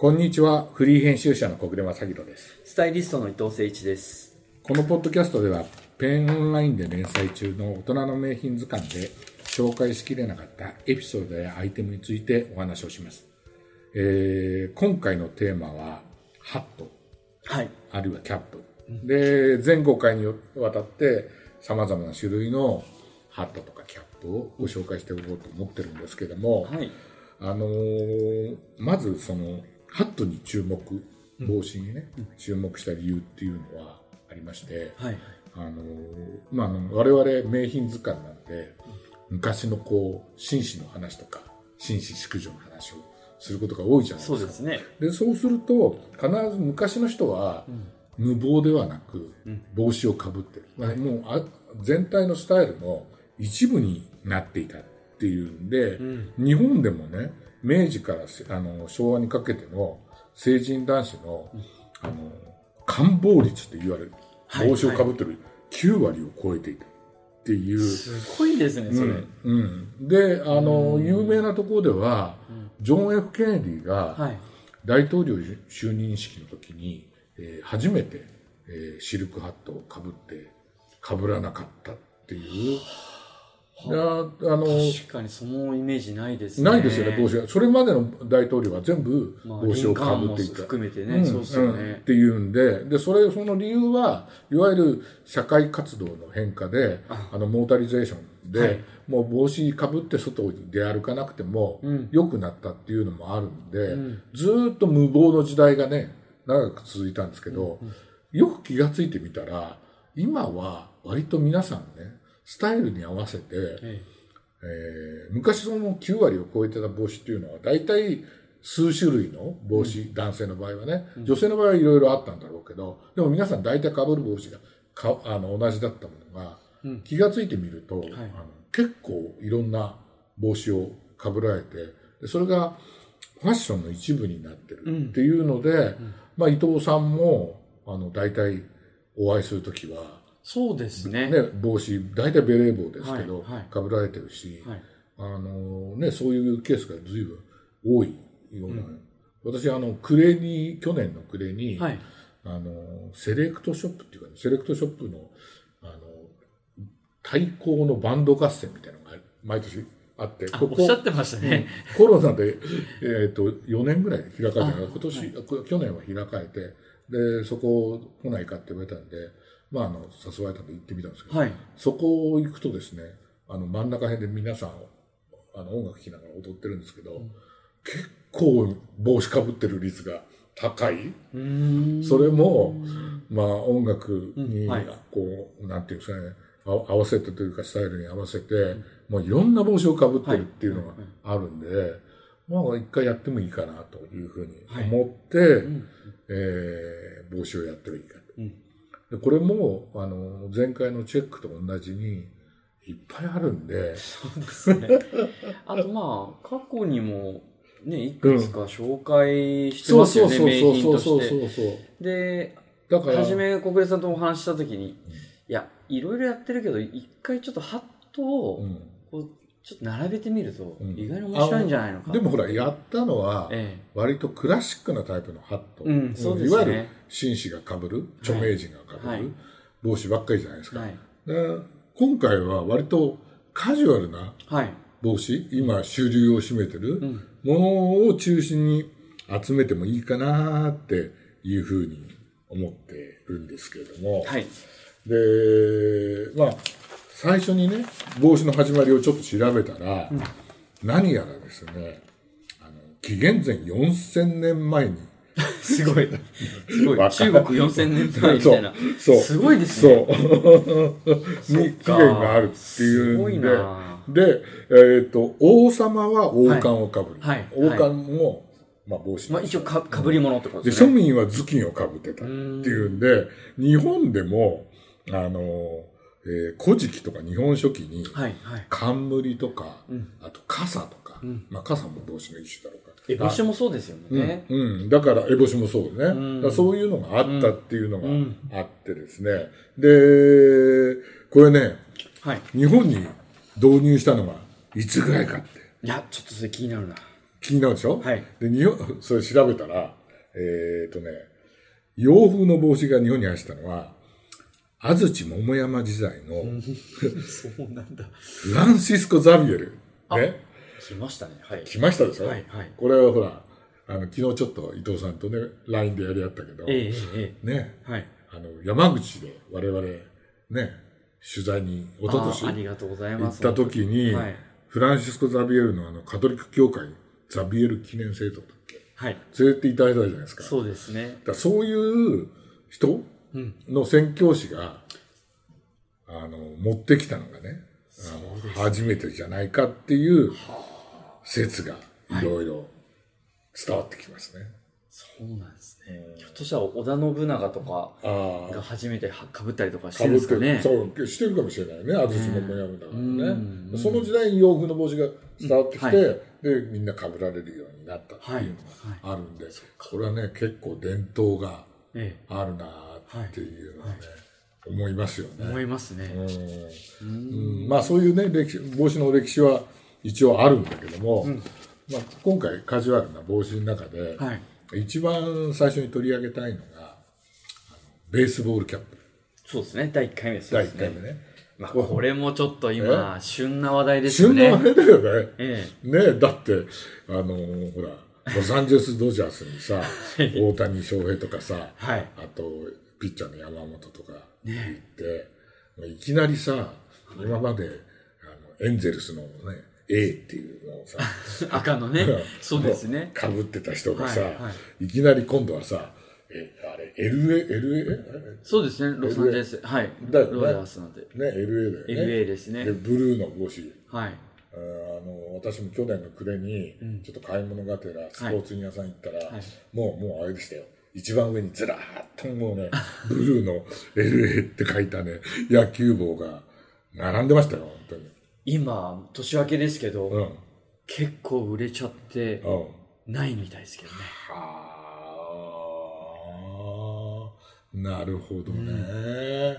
こんにちは。フリー編集者の小暮正弘です。スタイリストの伊藤誠一です。このポッドキャストでは、ペンオンラインで連載中の大人の名品図鑑で紹介しきれなかったエピソードやアイテムについてお話をします。えー今回のテーマは、ハット、はい。あるいはキャップ。で、全5回にわたって様々な種類のハットとかキャップをご紹介しておこうと思ってるんですけども、はい。あのーまずそのハットに注目帽子にね、注目した理由っていうのはありまして、はい。あのーまあ、あの我々名品図鑑なんで昔のこう紳士の話とか紳士淑女の話をすることが多いじゃないですか。そうですね。でそうすると必ず昔の人は無帽ではなく帽子をかぶってる、まあもうあ全体のスタイルの一部になっていたっていうんで、日本でもね明治からせあの昭和にかけての成人男子の,、あの感冒率って言われるはい。帽子をかぶってる9割を超えていた。っていう、すごいですね、それ。うん、であの、有名なところでは、ジョン・ F・ ケネディが、はい。大統領就任式の時に、えー初めて、えーシルクハットをかぶってかぶらなかったっていういやあの確かにそのイメージないですね。ないですよね帽子が。それまでの大統領は全部まあ帽子をかぶっていた、リンカーンも含めてねんそうですよね。ん。っていうんで。でそれその理由はいわゆる社会活動の変化であ。のモータリゼーションで、はい。もう帽子かぶって外に出歩かなくても良くなったっていうのもあるんで、ずーっと無謀の時代がね長く続いたんですけど、よく気がついてみたら今は割と皆さんねスタイルに合わせて、ええ。ー昔その9割を超えてた帽子っていうのは大体数種類の帽子、男性の場合はね、女性の場合はいろいろあったんだろうけどでも皆さん大体かぶる帽子がかあの同じだったものが、気がついてみると、あの結構いろんな帽子をかぶられてでそれがファッションの一部になってるっていうので、まあ、伊藤さんもあの大体お会いする時はそうですね。ね、帽子大体ベレー帽ですけど、はいはい。かぶられてるし、はい。あのね、そういうケースが随分多いような、私あの暮れに去年の暮れに、はい。あのセレクトショップっていうか、セレクトショップのあの対抗のバンド合戦みたいなのが毎年あってあ、おっしゃってましたね。コロナで、えー、と4年ぐらい開かれて今年、こ去年は開かれてでそこ来ないかって言われたんで、まあ、あの誘われたんで行ってみたんですけど、はい。そこ行くとですねあの真ん中辺で皆さんあの音楽聴きながら踊ってるんですけど、結構帽子かぶってる率が高い。それも、まあ音楽にうん。はい、こう、なんていうんですかね、あ合わせてというかスタイルに合わせて、もういろんな帽子をかぶってるっていうのがあるんで、まあ一回やってもいいかなというふうに思って、えー帽子をやってもいいかと。うんでこれも、あの、前回のチェックと同じに、いっぱいあるんで、そうですね。あとまあ、過去にも、ね、いくつか紹介してますよね、そうそう名品そうそうとして。そうそう。で、だから、はじめ小暮さんとお話ししたときに、いや、いろいろやってるけど、一回ちょっとハットを、うんこう、ちょっと並べてみると、うん意外に面白いんじゃないのか。でもほら、やったのは、え割とクラシックなタイプのハット、うんそうですねいわゆる紳士がかぶる著名人がかぶる、はい帽子ばっかりじゃないですえ。か、今回は割とカジュアルなはい。帽子今主流を占めてるんものを中心に集めてもいいかなっていうふうに思ってるんですけれども、はい。でまあ最初にね帽子の始まりをちょっと調べたら、何やらですねあの紀元前4000年前にすごい。すごい。中国4000年前みたいな。そうそうすごいですね。そう に期限があるっていうんでなで、えっと王様は王冠をかぶる、はいはい王冠も、まあ、帽子まあ一応か、かぶり物ってことでですね。庶民は頭巾をかぶってたっていうんで日本でもあの、えー古事記とか日本書紀にはい、はい。冠とか、あと傘とか、まあ、傘も帽子の一種だろうかえ、帽子もそうですよね。うん、だから、烏帽子もそうね。だからそういうのがあったっていうのがあってですね。で、これね、はい。日本に導入したのがいつぐらいかっていや、ちょっとそれ気になるな。気になるでしょ？はい。で、日本、それ調べたら、えっ、とね、洋風の帽子が日本に入ってたのは、安土桃山時代の そうなんだ。フランシスコ・ザビエル。ね？来ましたね。はい。来ましたでしょ、はいはいこれはほら、あの、昨日ちょっと伊藤さんとね、LINE でやり合ったけど、ええええね、はい。あの、山口で我々、ね、取材に、一昨年あありがとうございます。行った時に、はいフランシスコ・ザビエルのあの、カトリック教会、ザビエル記念聖堂だっけ？はい。連れていただいたじゃないですか。そうですね。だそういう人うん。の宣教師が、あの、持ってきたのがね、あの初めてじゃないかっていう説がいろいろ伝わってきますね。そうなんですね。ひょっとしたら織田信長とか。が初めてはかぶったりとかしてるんですかね。そう、してるかもしれないね。安土桃山だからうんね。その時代に洋風の帽子が伝わってきて、うんはで、みんな被られるようになったっていうのがあるんで、これはね、結構伝統がえあるなっていうのはね、思いますよえ。思ね。いますね。うんうんまあそういうね、歴史、帽子の歴史は一応あるんだけども、まあ今回カジュアルな帽子の中で、はい。一番最初に取り上げたいのが、あのベースボールキャップ。そうですね。第1回目です第ね。1回目ね。まあ、これもちょっと今、旬な話題ですよね。旬のあれだよね。えねだって、あのーほら、ロサンゼルス・ドジャースにさ、大谷翔平とかさ、はいあと、ピッチャーの山本とか行って、もういきなりさ、今まで、あの、エンゼルスのね、A っていうのをさ、え。赤のね。そうですね。かぶってた人がさ、はいはいいきなり今度はさ、え、あれ、LA、LA? そうですね。ロサンゼルス。はい。だよねロイヤースなんで。ね、LA だよね。LA ですねで、ブルーの帽子。はい。あの私も去年の暮れにちょっと買い物がてらスポーツ屋さん行ったら、はいもうもうあれでしたよ一番上にずらーっともうねブルーの LA って書いたね野球帽が並んでましたよ本当に今、年明けですけど、うん結構売れちゃってうんないみたいですけどね。はあなるほどね、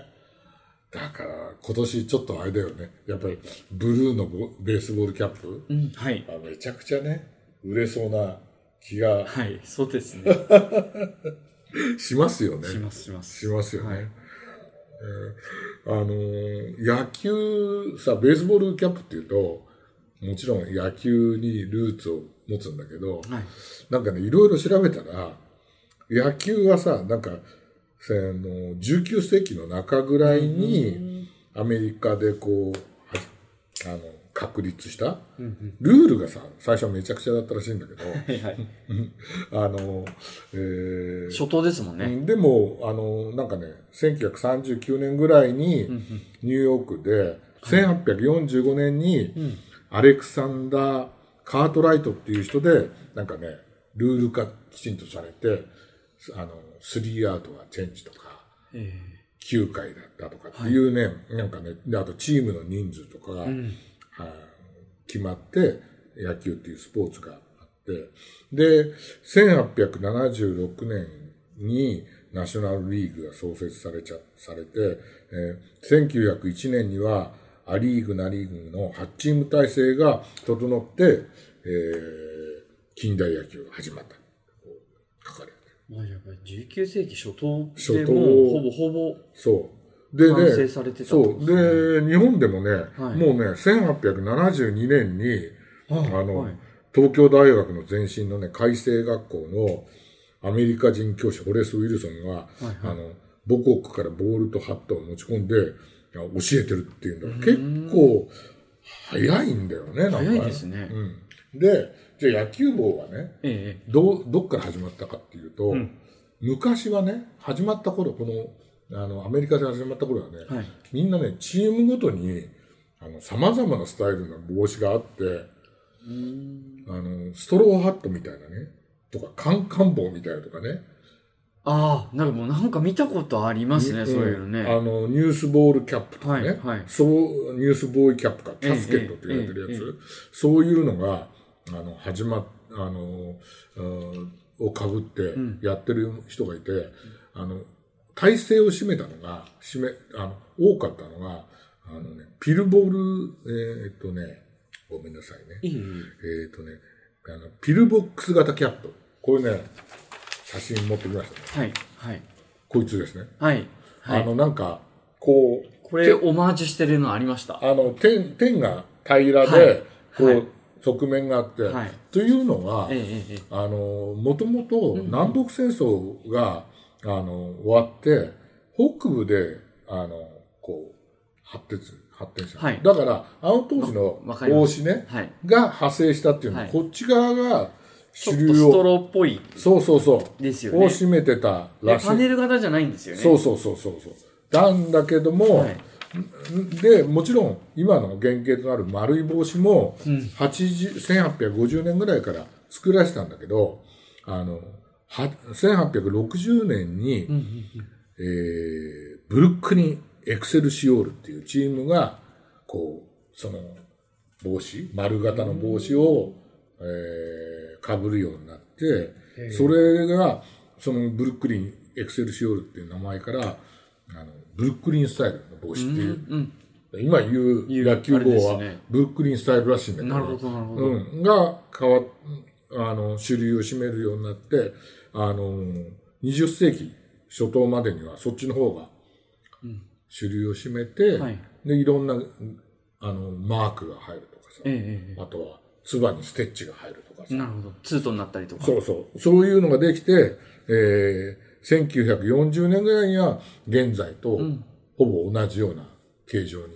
だから今年ちょっとあれだよねやっぱりブルーのボベースボールキャップ、うん。はい。あめちゃくちゃね売れそうな気がはい。そうですね。しますよね。します、します。しますよね。はいえーあのー野球さ、ベースボールキャップっていうと、もちろん野球にルーツを持つんだけど、はい。なんかね、いろいろ調べたら、野球はさ、なんか、せあの19世紀の中ぐらいに、アメリカでこう、はあの、確立した、ルールがさ、最初はめちゃくちゃだったらしいんだけど、はいはい。あの、えー。初頭ですもんね。うんでも、あの、なんかね、1939年ぐらいに、ニューヨークで、1845年に、アレクサンダー・カートライトっていう人で、なんかね、ルール化きちんとされて、あの、3アウトがチェンジとか、え9回だったとかっていうね、なんかね、であとチームの人数とかが、はい決まって、野球っていうスポーツがあって、で、1876年にナショナルリーグが創設されちゃ、されて、えー1901年にはアリーグ、ナリーグの8チーム体制が整って、えー近代野球が始まった。書かれてまあ、やっぱり19世紀初頭初頭でもうほぼほぼ、そう。で完成ね、されてたってそう。で日本でもね、い。もうね、1872年に、あの、はい。東京大学の前身のね、改正学校のアメリカ人教師、ホレス・ウィルソンが、あの、母国からボールとハットを持ち込んで、教えてるっていうんだ。結構、早いんだよね、なんか早いですね。うん。で、じゃあ野球帽はね、ええど、どっから始まったかっていうと、昔はね、始まった頃、この、あの、アメリカで始まった頃はね、はい。みんなね、チームごとに、あの、様々なスタイルの帽子があって、あの、ストローハットみたいなね、とか、カンカン帽みたいなとかね、ああ、なんかもうなんか見たことありますね、そういうのね。んあの、ニュースボールキャップとかね、はいはい。そう、ニュースボーイキャップか、キええャスケットって言われてるやつ、そういうのが、あの、始まっ、あの、うんをかぶってやってる人がいて、あの、体制を占めたのが、占め、あの、多かったのが、あのね、ピルボール、えーっとね、ごめんなさいね。いいえーっとね、あのピルボックス型キャップ。これね、写真持ってきましたね。はい。はい。こいつですね。はい。はい。あの、なんか、こう、これ、オマージュしてるのありました？あの、点、点が平らで、はいこう、はい側面があって、はいというのは、ええええええ。あの、もともと南北戦争が、あの、終わって、北部で、あの、こう、発展、発展した。はいだから、あの当時の帽子ね、はい。が派生したっていうのは、はいこっち側がちょ主流っとストを、ローっぽいそうそうそう、ですよね。を占めてたでらしい。パネル型じゃないんですよね。そうそうそうそうそう。なんだけども、はいで、もちろん今の原型となる丸い帽子も、うん80 1850年ぐらいから作らせたんだけど、あの、は1860年に、うんうんうん。えーブルックリン・エクセルシオールっていうチームが、こう、その帽子、丸型の帽子を、えー、被るようになって、それが、そのブルックリン・エクセルシオールっていう名前から、あの、ブルックリンスタイルの帽子っていう、うん今言う言う野球帽はブルックリンスタイルらしいんだけど、なるほど、なるほど。うん、が変わっあの主流を占めるようになってあの20世紀初頭までにはそっちの方が主流を占めて、はい。でいろんなあのマークが入るとかさ、えええあとはつばにステッチが入るとかさ、えなるほど。ツートになったりとか。そうそう。そういうのができて、えー、1940年ぐらいには現在とほぼ同じような形状に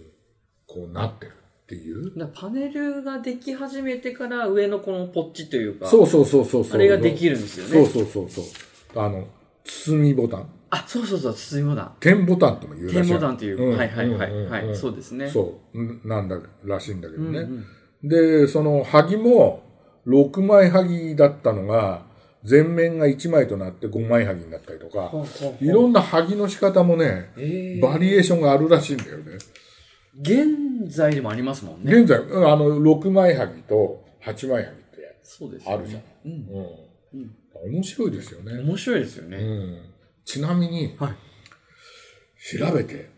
こうなってるっていう？パネルができ始めてから上のこのポッチというか、そうそうそうそうそう。あれができるんですよね。そうそうそうそう。あの、包みボタン。あ、そうそうそう、包みボタン。点ボタンとも言うらしい。点ボタンという。んはいはいはい、うんうんうんはい。そうですね。そう。んなんだらしいんだけどね。うんで、その、萩も、6枚萩だったのが、前面が1枚となって5枚萩になったりとか、ほうほうほういろんな萩の仕方もね、ええバリエーションがあるらしいんだよね。現在でもありますもんね。現在、うんあの、6枚萩と8枚萩ってそうです。あるじゃん。うん。うん。面白いですよね。面白いですよね。うん。ちなみに、はい。調べて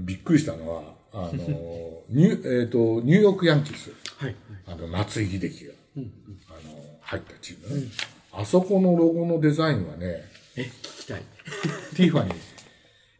びっくりしたのは、あの、ニュえーとニューヨークヤンキース、はい。あの夏井秀樹が、あの入ったチームね、あそこのロゴのデザインはね、え、聞きたい。ティファニー。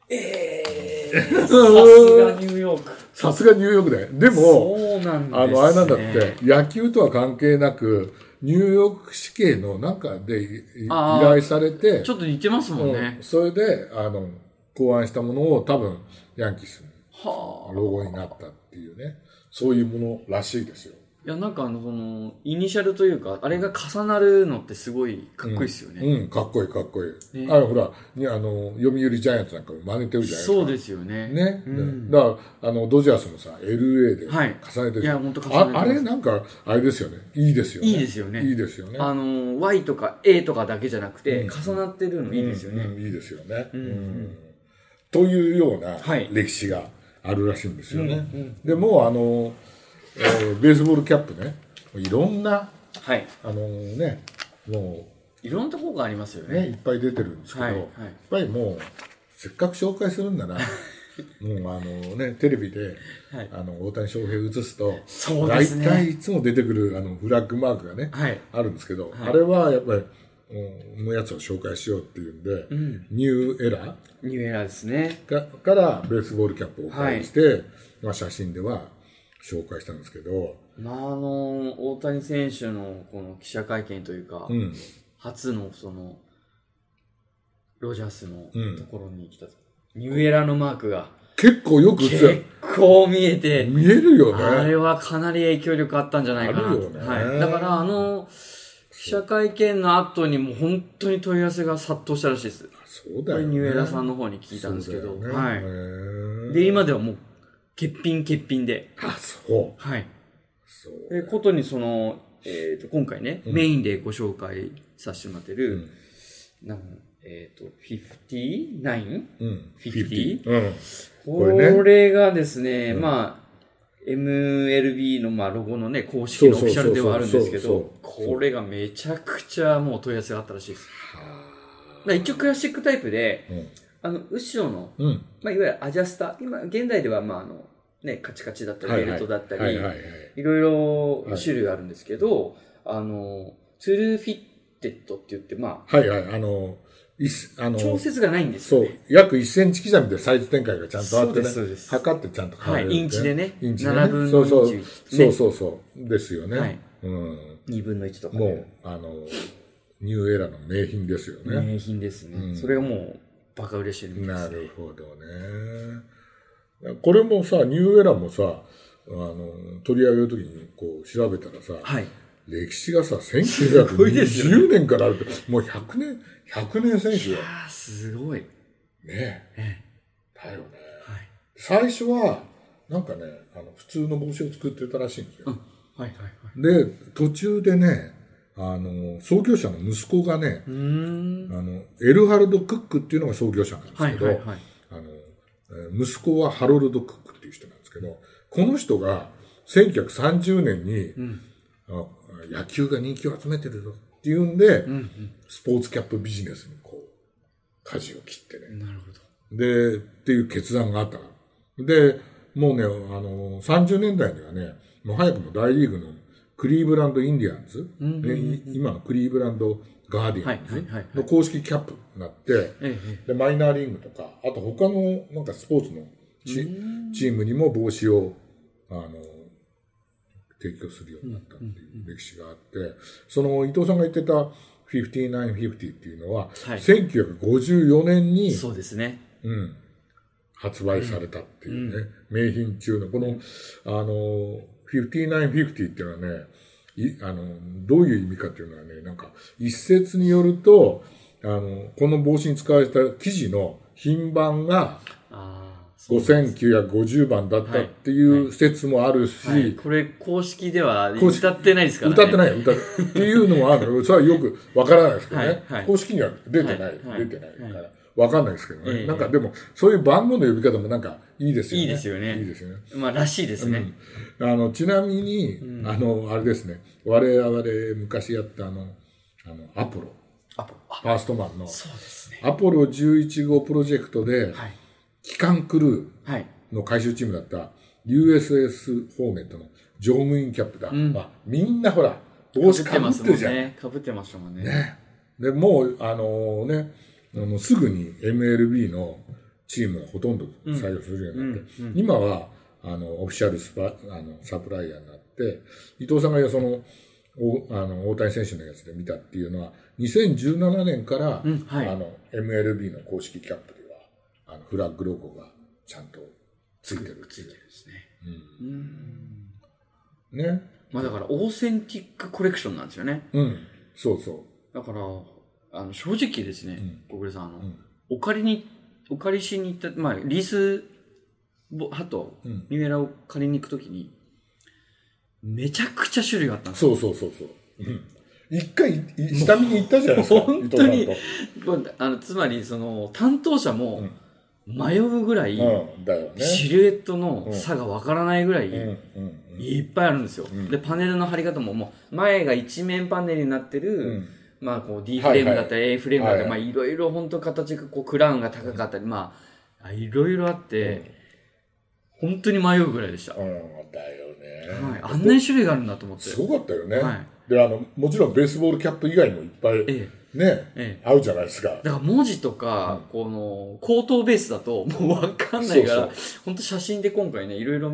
さすがニューヨーク。さすがニューヨークだよ。でも、ですね。あの、あれなんだって、野球とは関係なく、ニューヨーク市警の中で依頼されて、ちょっと似てますもんうんね。それで、あの、考案したものを多分、ヤンキースはあ。のロゴになったっていうね、そういうものらしいですよ。いや、なんかあの、その、イニシャルというか、あれが重なるのってすごいかっこいいですよね。うん、かっこいいかっこいい。ねあのほら、にあの、読売ジャイアンツなんかも真似てるじゃないですか。そうですよね。ね。うんだから、あの、ドジャースもさ、LA ではい重ねてるいやほんと重ねてああれなんか、あれですよね。いいですよね。いいですよねいいですよね。あの、Y とか A とかだけじゃなくて、重なってるのいいですよね。うんうんいいですよね。んうんというようなはい歴史があるらしいんですよね。うんうんでもう、あの、えーベースボールキャップね、いろんな、はい。あのね、もいろんなところがありますようね、いね。っぱい出てるんですけど、はいはいやっぱりもう、せっかく紹介するんなら、もうあのね、テレビで、はい。あの、大谷翔平映すと、そうで大すね体いつも出てくるあのフラッグマークがね、はい。あるんですけど、はいあれはやっぱり、うんのやつを紹介しようっていうんで、んニューエラニューエラーですね。ーかからベースボールキャップをお借りして、まあ、写真では紹介したんですけど、まあ、あの、大谷選手のこの記者会見というか、うん、初のその、ドジャースのうんところに来た、ニューエラーのマークが結構よく映結る。構見えて、見えるよね。あれはかなり影響力あったんじゃないかなと。あるよねはい。だから、あの、記者会見の後にもう本当に問い合わせが殺到したらしいです。そうだよね。ニューエラさんの方に聞いたんですけど、ねはい。で、今ではもう、欠品欠品で、あ、そう。はい。そう。で、ことにその、えっ、と、今回ね、うんメインでご紹介させてもらってうる、ん。なんえっ、と、59? うん。50うん。ここれねれがですね、うんまあ、MLB のまあロゴのね、公式のオフィシャルではあるんですけどこれがめちゃくちゃもう問い合わせがあったらしいです。一応クラシックタイプで、ああの、後ろの、うん。うん。まあ、いわゆるアジャスタ、今、現代ではまああの、ね、カチカチだったり、ベルトだったり、はいはいはいはい。いろいろ種類あるんですけど、あの、 true fitted って言って、まはいはい。あの、いっあのあ、調節がないんですよ、そうね。、約1センチ刻みでサイズ展開がちゃんとあってねそうですそうで。す測ってちゃんと変える、はいインチでねインチでね。7分のそうそう1ねそうそうそう。ですよね。はいうん。2分の1とか、もう、あの、ニューエラの名品ですよね。名品ですね、それがもう、バカ売れしいですね。なるほどね。これもさ、ニューエラもさ、あの、取り上げるときにこう調べたらさ、はい。歴史がさ、ごいですよ1920年からあるって、もう100年、100年選手よ。ああ、すごい。ねえだよね。えはい。最初は、なんかね、あの、普通の帽子を作ってたらしいんですよ。はいはいはい。で、途中でね、あの、創業者の息子がね。あの、エルハルド・クックっていうのが創業者なんですけど、はいはいはい。あの、えー息子はハロルド・クックっていう人なんですけど、この人が1930年に、んあ野球が人気を集めてるぞっていうんで、うんうん。スポーツキャップビジネスにこう、舵を切ってね。なるほど。で、っていう決断があった。で、もうね、あの、30年代にはね、もう早くも大リーグのクリーブランド・インディアンズ、今のクリーブランド・ガーディアンズ？の公式キャップになって、ええで、マイナーリーグとか、あと他のなんかスポーツのチチームにも帽子を、あの、提供するようになったっていう歴史があって、その伊藤さんが言ってた5950っていうのは、はい。1954年に、そうですね。うん、発売されたっていうね、名品中の、この、あの、5950っていうのはね、いあの、どういう意味かっていうのはね、なんか、一説によると、あの、この帽子に使われた生地の品番がああ。5950番だったっていう説もあるし、はい。これ、公式では公式歌ってないですからね。歌ってないよ、歌っていうのもあるの。それはよくわからないですけどね。はいはい公式には出てない、はいはい出てないから、わかんないですけどね。ええなんかでも、そういう番号の呼び方もなんかいいですよね。いいですよねいいですよね。まあ、らしいですね。あの、ちなみに、あの、あれですね。我々昔やったあの、あの、アポロ、あ、あ、ファーストマンの、そうですね。アポロ11号プロジェクトで、はい。機関クルーはい。の回収チームだった USS ホーネットの乗務員キャップだ。まあ、みんなほら、帽子かぶってるじゃん。ね。かぶってましたもんね。ね。で、もう、あのね、あのすぐに MLB のチームがほとんど採用するようになって、今は、あの、オフィシャルスパ、あの、サプライヤーになって、伊藤さんがその、おあの、大谷選手のやつで見たっていうのは、2017年から、うんはいあの、MLB の公式キャップでは、あの、フラッグロゴがちゃんとついてる。ついてるんですね。ね。まあだから、オーセンティックコレクションなんですよね。うん。そうそう。だから、あの、正直ですね、小暮さん、あの、お借りに、お借りしに行った、まあ、リースボハト、んニューエラを借りに行くときに、めちゃくちゃ種類があったんですよ。そうそうそうそう。うん。一回、い下見に行ったじゃないですか。本当にあのつまり、その、担当者も迷うぐらい。シルエットの差がわからないぐらい。いっぱいあるんですよ。で、パネルの貼り方ももう、前が一面パネルになってる、うんまあ、こう、D フレームだったり、はい A フレームだったり、はいまあ、いろいろ本当形が、こう、クラウンが高かったり、まあ、あいろいろあって、本当に迷うぐらいでした。はうん、だよね。い。あんなに種類があるんだと思って。すごかったよね。はいで、あの、もちろんベースボールキャップ以外にもいっぱい、ええ。ね、ええ。合うじゃないですか。だから文字とか、この、口頭ベースだと、もうわかんないからそう、本当写真で今回ね、いろいろ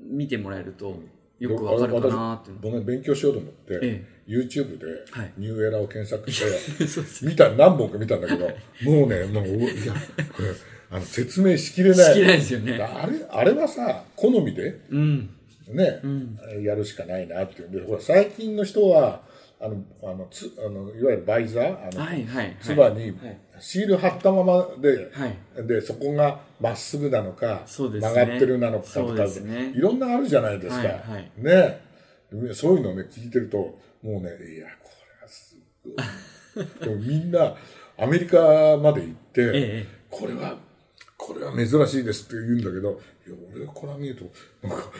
見てもらえると、よくわかるかなって。ごめん、勉強しようと思って、え YouTube ではいニューエラを検索して。見た、何本か見たんだけど、もうね、もう、いや、これ、あの、説明しきれない。しきれないですよね。あれ、あれはさ、好みで、うん。ね、やるしかないなっていうんで、ほら、最近の人は、あの、あの、つあのいわゆるバイザー、あの、はいはい。つばにはいシール貼ったままで、はい。で、そこがまっすぐなのか、そうですね曲がってるなのかとそうか、ですねいろんなあるじゃないですか。はいはいねそういうのをね、聞いてると、もうね、いや、これはすごい。でもみんな、アメリカまで行って、ええ。これは、これは珍しいですって言うんだけど、いや、俺これ見ると、なんか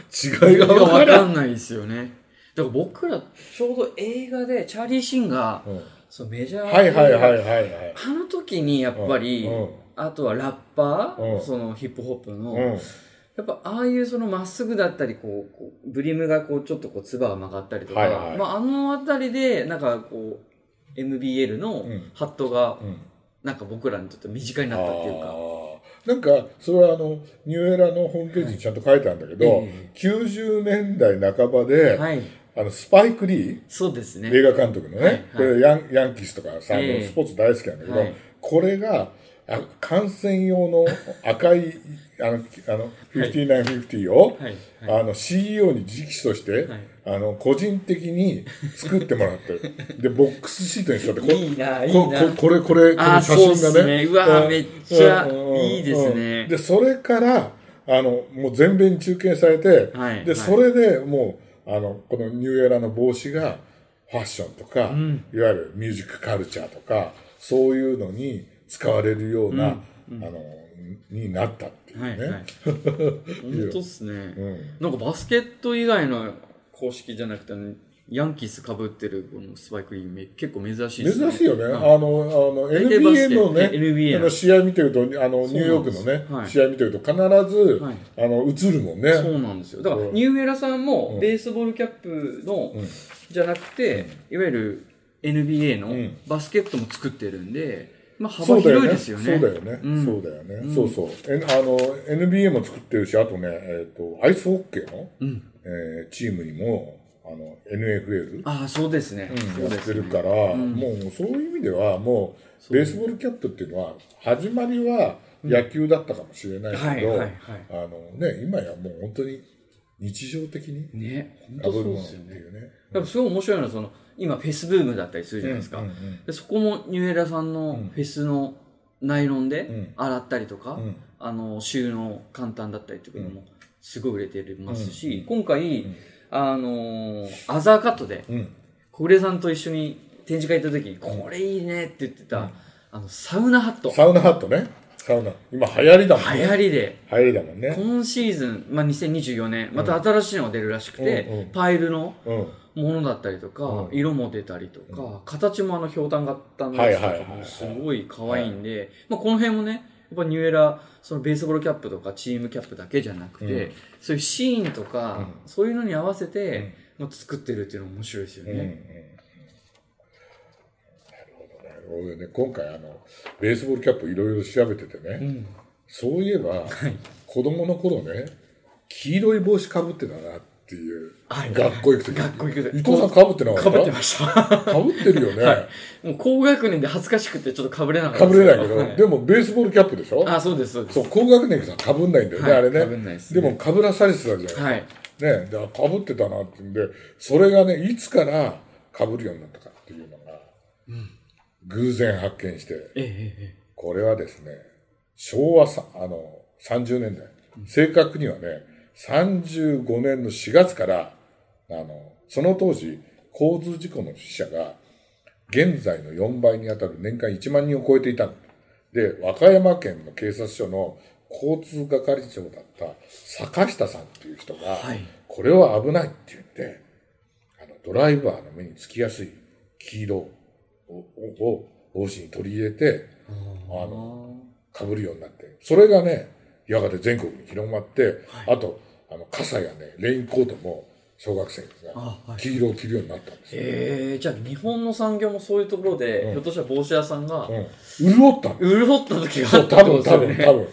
違いが分かからんないですよね。だから僕ら、ちょうど映画で、チャーリー・シンが、うんそうメジャーではいはいはいはいはい。あの時にやっぱり、うんうんあとはラッパー、うんそのヒップホップの、うん。やっぱああいうそのまっすぐだったりこうこうブリムがこうちょっとこうつばが曲がったりとか、はいはい。まあ、あのあたりでなんかこう MBL のうん。ハットがうん。なんか僕らにとって身近になったっていうか、あー。なんかそれはあのニューエラのホームページにちゃんと書いてあるんだけど、え90年代半ばで、はい。あのスパイク・リーそうですね。映画監督のね、はいはい。これヤンヤンキースとかさ、ええ。スポーツ大好きなんだけど、はい。これがあ観戦用の赤いあのあの5950を、はい。あの CEO に直訴して、はい。あの個人的に作ってもらって でボックスシートにしちゃってこいいないいこな。ここれこれこあの写真がね。ね。うわん。めっちゃうん。いいですね。うん。でそれからあのもう全米に中継されて、でそれでもうあのこのニューエラの帽子がファッションとか、ん。いわゆるミュージックカルチャーとかそういうのに使われるような、あのになったっていうね。はいはい。本当っすね、うん。なんかバスケット以外の公式じゃなくてヤンキースかぶってるこのスパイクリーめ結構珍しいですね。珍しいよね。はい。あの、あの、NBA ケのね、え NBA の試合見てると、あの、す。ニューヨークのね、はい。試合見てると必ず、はい。あの、映るもんね。そうなんですよ。だからうん。ニューエラさんもうん。ベースボールキャップの、うん。じゃなくて、いわゆる NBA のん。バスケットも作ってるんで、まあ、幅そうだよね。広いですよね。そうだよね。うん。そうだよね。そうそう。えあの、NBA も作ってるし、あとね、えっ、と、アイスホッケーの、うん。えーチームにも、あの、NFL、ああそうですね、そうやですね。ってるから、もうそういう意味では、もう、ベースボールキャップっていうのは、始まりは野球だったかもしれないけど、あのね、今やもう本当に日常的に？ね。被本当そうですよね。ね。だからすごい面白いのはその今フェスブームだったりするじゃないですか、うんうんうん。でそこもニューエラさんのフェスのナイロンでん。洗ったりとか、ん。あの収納簡単だったりというのもすごい売れてますし、今回、あのーアザーカットでうん。小暮さんと一緒に展示会行った時にこれいいねって言ってた、あのサウナハット。サウナハットね。サウナ。今流行りだもん流ね。行りで流行りだもんね。今シーズン、まあ、2024年また新しいのが出るらしくて、うんうんパイルのうん。ものだったりとか、うん色も出たりとか、形もあのひょうたん型のはいやつとかもすごい可愛いんで、まあ、この辺もねやっぱニューエラそのベースボールキャップとかチームキャップだけじゃなくて、うんそういうシーンとか、そういうのに合わせて、まあ、作ってるっていうのも面白いですようんうんうんね。俺ね、今回あの、ベースボールキャップいろいろ調べててね、そういえば、子供の頃ね、黄色い帽子かぶってたなっていう、はい学校行くとき。学校行く時伊藤さんかぶってなかった？かぶってました。かぶってるよね。もう高学年で恥ずかしくてちょっとかぶれなかったかぶれないけど、はいでもベースボールキャップでしょ？あ、そうです、そうです。そう、高学年さかぶんないんだよね、はいあれね。被んないですねでもかぶらされてたじゃん。はい。ね、だからかぶってたなってんで、それがね、いつからかぶるようになったかっていうのが、偶然発見して、これはですね、昭和さあの30年代、正確にはね、35年の4月から、あの、その当時、交通事故の死者が、現在の4倍に当たる年間1万人を超えていたの。で、和歌山県の警察署の交通係長だった坂下さんっていう人が、はい。これは危ないって言って、あのドライバーの目につきやすい黄色をを帽子に取り入れて、あの、被るようになって、それがね、やがて全国に広まって、あと、あの、傘やね、レインコートも小学生が黄色を着るようになったんですよ。ええじゃあ日本の産業もそういうところで、ひょっとしたら帽子屋さんが、うん。潤ったの。潤った時があったってこ多分、多分、とですよね。多分。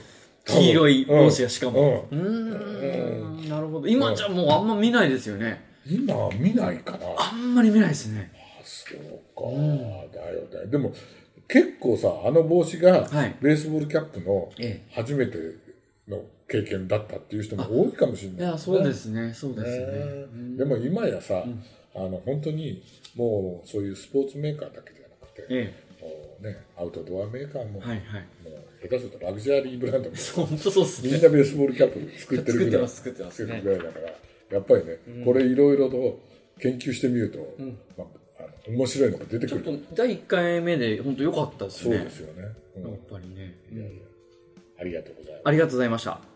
黄色い帽子がしかも。うん。なるほど。今じゃもうあんま見ないですよね。今は見ないかな。あんまり見ないですね。そうか、だよね。でも、結構さ、あの帽子がはい、ベースボールキャップのえ初めての経験だったっていう人も多いかもしれない、いや、そうですね。そうですね。ねでも今やさ、あの本当にもうそういうスポーツメーカーだけじゃなくて、えもうね、アウトドアメーカーも,、えはいはい。もう下手するとラグジュアリーブランドも 本当そうっすね。みんなベースボールキャップ作ってるぐらい作ってます、作ってます作ってね。るぐらいだからやっぱりね、これいろいろと研究してみると、まあ、あの面白いのが出てちょっくると第1回目で本当良かったですね。そうですよね、うんやっぱりね。ありがとうございますありがとうございました。